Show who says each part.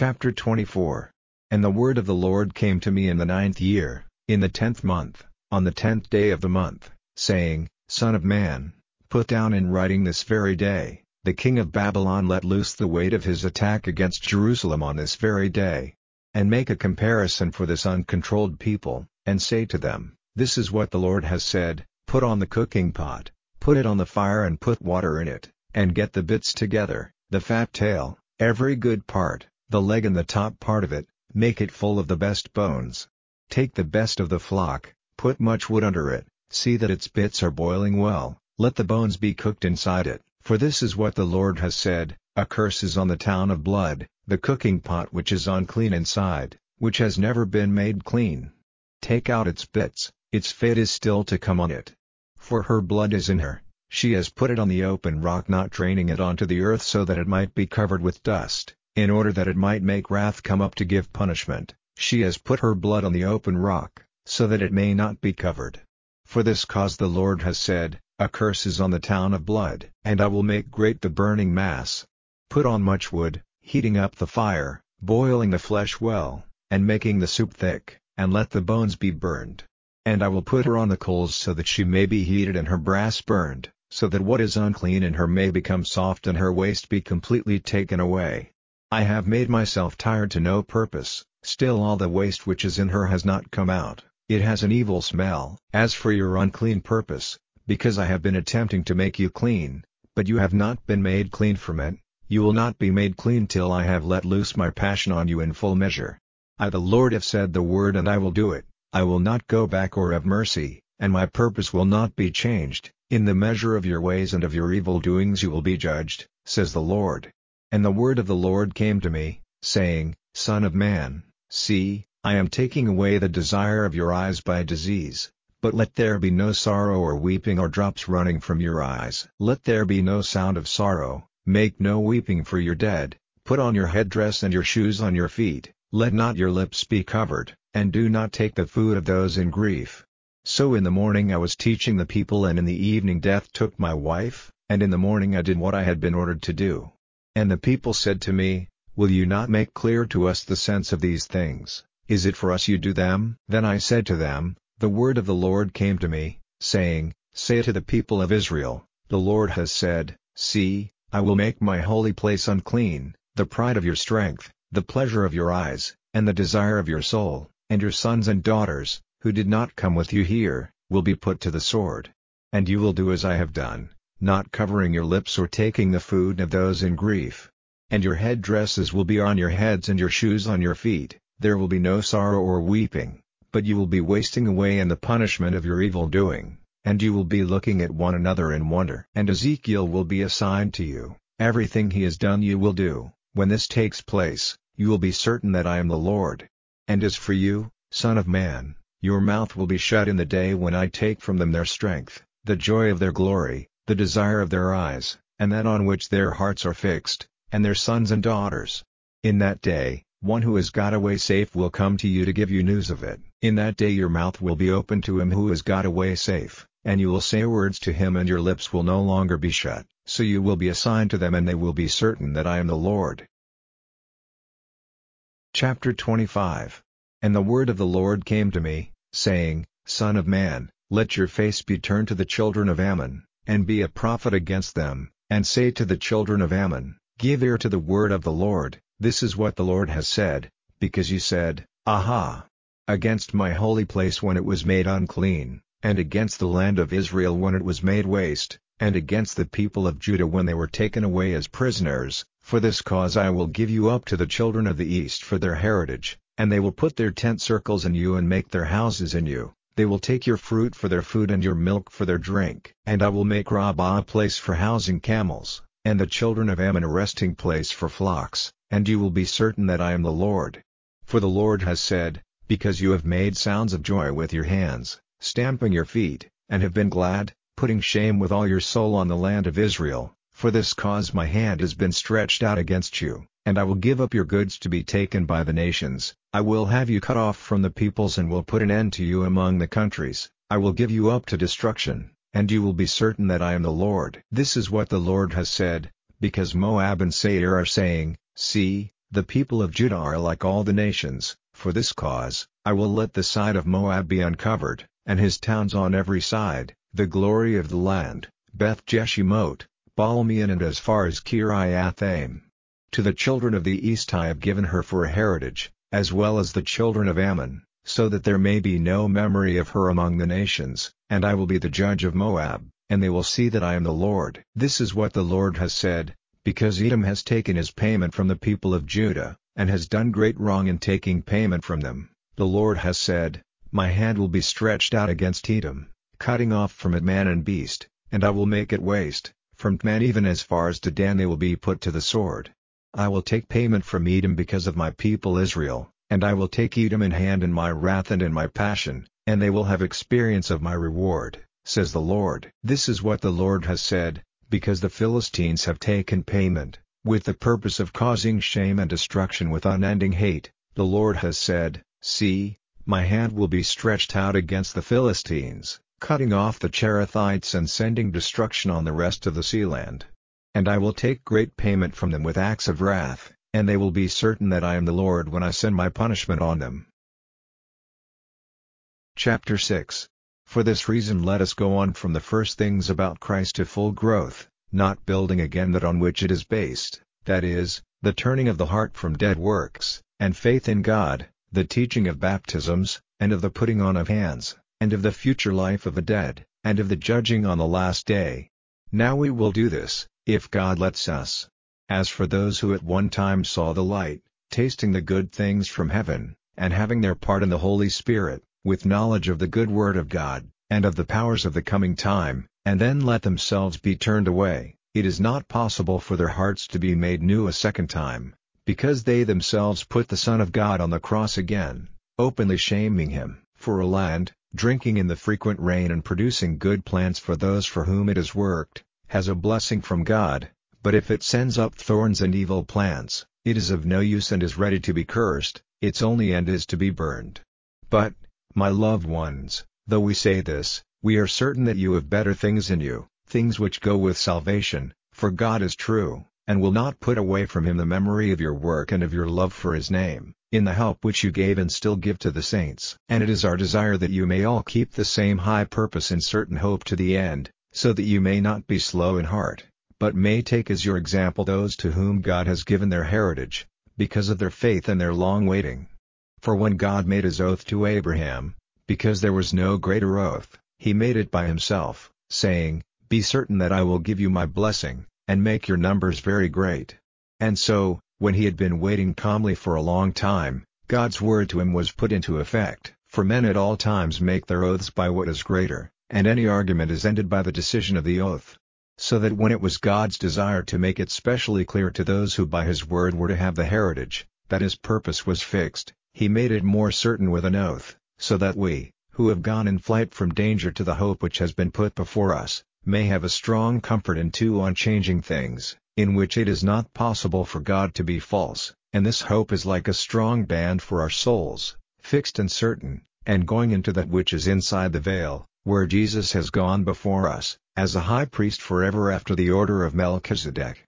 Speaker 1: Chapter 24 And the word of the Lord came to me in the ninth year, in the tenth month, on the tenth day of the month, saying, Son of man, put down in writing this very day, the king of Babylon let loose the weight of his attack against Jerusalem on this very day. And make a comparison for this uncontrolled people, and say to them, This is what the Lord has said, Put on the cooking pot, put it on the fire and put water in it, and get the bits together, the fat tail, every good part, the leg and the top part of it, make it full of the best bones. Take the best of the flock, put much wood under it, see that its bits are boiling well, let the bones be cooked inside it, for this is what the Lord has said, a curse is on the town of blood, the cooking pot which is unclean inside, which has never been made clean. Take out its bits, its fate is still to come on it. For her blood is in her, she has put it on the open rock not draining it onto the earth so that it might be covered with dust. In order that it might make wrath come up to give punishment, she has put her blood on the open rock, so that it may not be covered. For this cause the Lord has said, A curse is on the town of blood. And I will make great the burning mass. Put on much wood, heating up the fire, boiling the flesh well, and making the soup thick, and let the bones be burned. And I will put her on the coals so that she may be heated and her brass burned, so that what is unclean in her may become soft and her waste be completely taken away. I have made myself tired to no purpose, still all the waste which is in her has not come out, it has an evil smell. As for your unclean purpose, because I have been attempting to make you clean, but you have not been made clean from it, you will not be made clean till I have let loose my passion on you in full measure. I the Lord have said the word and I will do it, I will not go back or have mercy, and my purpose will not be changed, in the measure of your ways and of your evil doings you will be judged, says the Lord. And the word of the Lord came to me, saying, Son of man, see, I am taking away the desire of your eyes by disease, but let there be no sorrow or weeping or drops running from your eyes. Let there be no sound of sorrow, make no weeping for your dead, put on your headdress and your shoes on your feet, let not your lips be covered, and do not take the food of those in grief. So in the morning I was teaching the people and in the evening death took my wife, and in the morning I did what I had been ordered to do. And the people said to me, Will you not make clear to us the sense of these things, is it for us you do them? Then I said to them, The word of the Lord came to me, saying, Say to the people of Israel, The Lord has said, See, I will make my holy place unclean, the pride of your strength, the pleasure of your eyes, and the desire of your soul, and your sons and daughters, who did not come with you here, will be put to the sword. And you will do as I have done, not covering your lips or taking the food of those in grief. And your head dresses will be on your heads and your shoes on your feet, there will be no sorrow or weeping, but you will be wasting away in the punishment of your evil doing, and you will be looking at one another in wonder. And Ezekiel will be assigned to you, everything he has done you will do, when this takes place, you will be certain that I am the Lord. And as for you, Son of Man, your mouth will be shut in the day when I take from them their strength, the joy of their glory, the desire of their eyes, and that on which their hearts are fixed, and their sons and daughters. In that day, one who has got away safe will come to you to give you news of it. In that day your mouth will be open to him who has got away safe, and you will say words to him and your lips will no longer be shut, so you will be assigned to them and they will be certain that I am the Lord. Chapter 25 And the word of the Lord came to me, saying, Son of man, let your face be turned to the children of Ammon, and be a prophet against them, and say to the children of Ammon, Give ear to the word of the Lord, this is what the Lord has said, because you said, Aha! Against my holy place when it was made unclean, and against the land of Israel when it was made waste, and against the people of Judah when they were taken away as prisoners, for this cause I will give you up to the children of the east for their heritage, and they will put their tent circles in you and make their houses in you. They will take your fruit for their food and your milk for their drink. And I will make Rabbah a place for housing camels, and the children of Ammon a resting place for flocks, and you will be certain that I am the Lord. For the Lord has said, Because you have made sounds of joy with your hands, stamping your feet, and have been glad, putting shame with all your soul on the land of Israel, for this cause my hand has been stretched out against you, and I will give up your goods to be taken by the nations, I will have you cut off from the peoples and will put an end to you among the countries, I will give you up to destruction, and you will be certain that I am the Lord. This is what the Lord has said, because Moab and Seir are saying, See, The people of Judah are like all the nations, for this cause, I will let the side of Moab be uncovered, and his towns on every side, the glory of the land, Beth Jeshimoth, Baalmeon and as far as Kiriathaim. To the children of the east I have given her for a heritage, as well as the children of Ammon, so that there may be no memory of her among the nations, and I will be the judge of Moab, and they will see that I am the Lord. This is what the Lord has said, because Edom has taken his payment from the people of Judah, and has done great wrong in taking payment from them, the Lord has said, My hand will be stretched out against Edom, cutting off from it man and beast, and I will make it waste, from Teman even as far as to Dan they will be put to the sword. I will take payment from Edom because of my people Israel, and I will take Edom in hand in my wrath and in my passion, and they will have experience of my reward, says the Lord. This is what the Lord has said, because the Philistines have taken payment, with the purpose of causing shame and destruction with unending hate, the Lord has said, See, my hand will be stretched out against the Philistines, cutting off the Cherethites and sending destruction on the rest of the sealand. And I will take great payment from them with acts of wrath, and they will be certain that I am the Lord when I send my punishment on them. Chapter 6 For this reason let us go on from the first things about Christ to full growth, not building again that on which it is based, that is, the turning of the heart from dead works, and faith in God, the teaching of baptisms, and of the putting on of hands, and of the future life of the dead, and of the judging on the last day. Now we will do this, if God lets us. As for those who at one time saw the light, tasting the good things from heaven, and having their part in the Holy Spirit, with knowledge of the good word of God, and of the powers of the coming time, and then let themselves be turned away, it is not possible for their hearts to be made new a second time, because they themselves put the Son of God on the cross again, openly shaming him, for a land, drinking in the frequent rain and producing good plants for those for whom it has worked, has a blessing from God, but if it sends up thorns and evil plants, it is of no use and is ready to be cursed, its only end is to be burned. But, my loved ones, though we say this, we are certain that you have better things in you, things which go with salvation, for God is true, and will not put away from him the memory of your work and of your love for his name in the help which you gave and still give to the saints. And it is our desire that you may all keep the same high purpose and certain hope to the end, so that you may not be slow in heart, but may take as your example those to whom God has given their heritage, because of their faith and their long waiting. For when God made his oath to Abraham, because there was no greater oath, he made it by himself, saying, Be certain that I will give you my blessing, and make your numbers very great. And so, when he had been waiting calmly for a long time, God's word to him was put into effect, for men at all times make their oaths by what is greater, and any argument is ended by the decision of the oath. So that when it was God's desire to make it specially clear to those who by his word were to have the heritage, that his purpose was fixed, he made it more certain with an oath, so that we, who have gone in flight from danger to the hope which has been put before us, may have a strong comfort in two unchanging things, in which it is not possible for God to be false, and this hope is like a strong band for our souls, fixed and certain, and going into that which is inside the veil, where Jesus has gone before us, as a high priest forever after the order of Melchizedek.